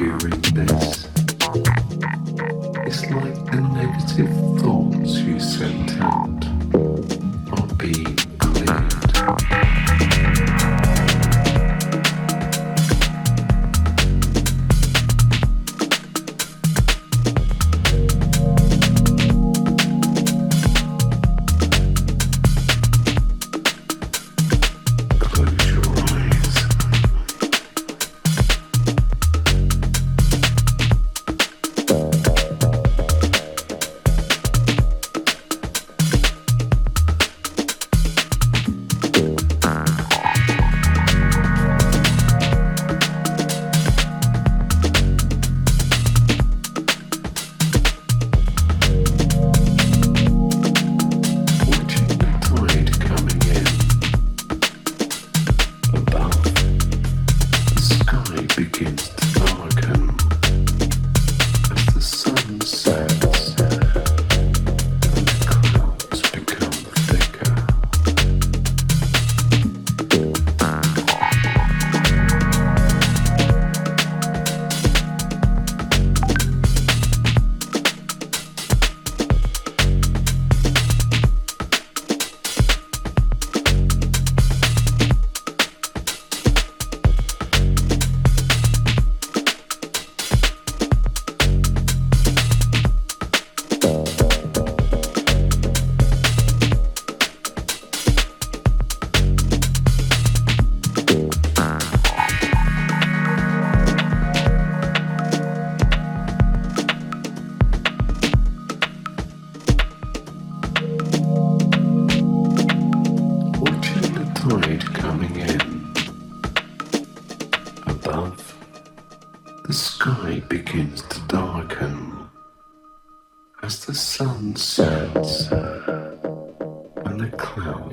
hearing this. It's like the negative thoughts you sent out. sky begins to darken as the sun sets and the clouds.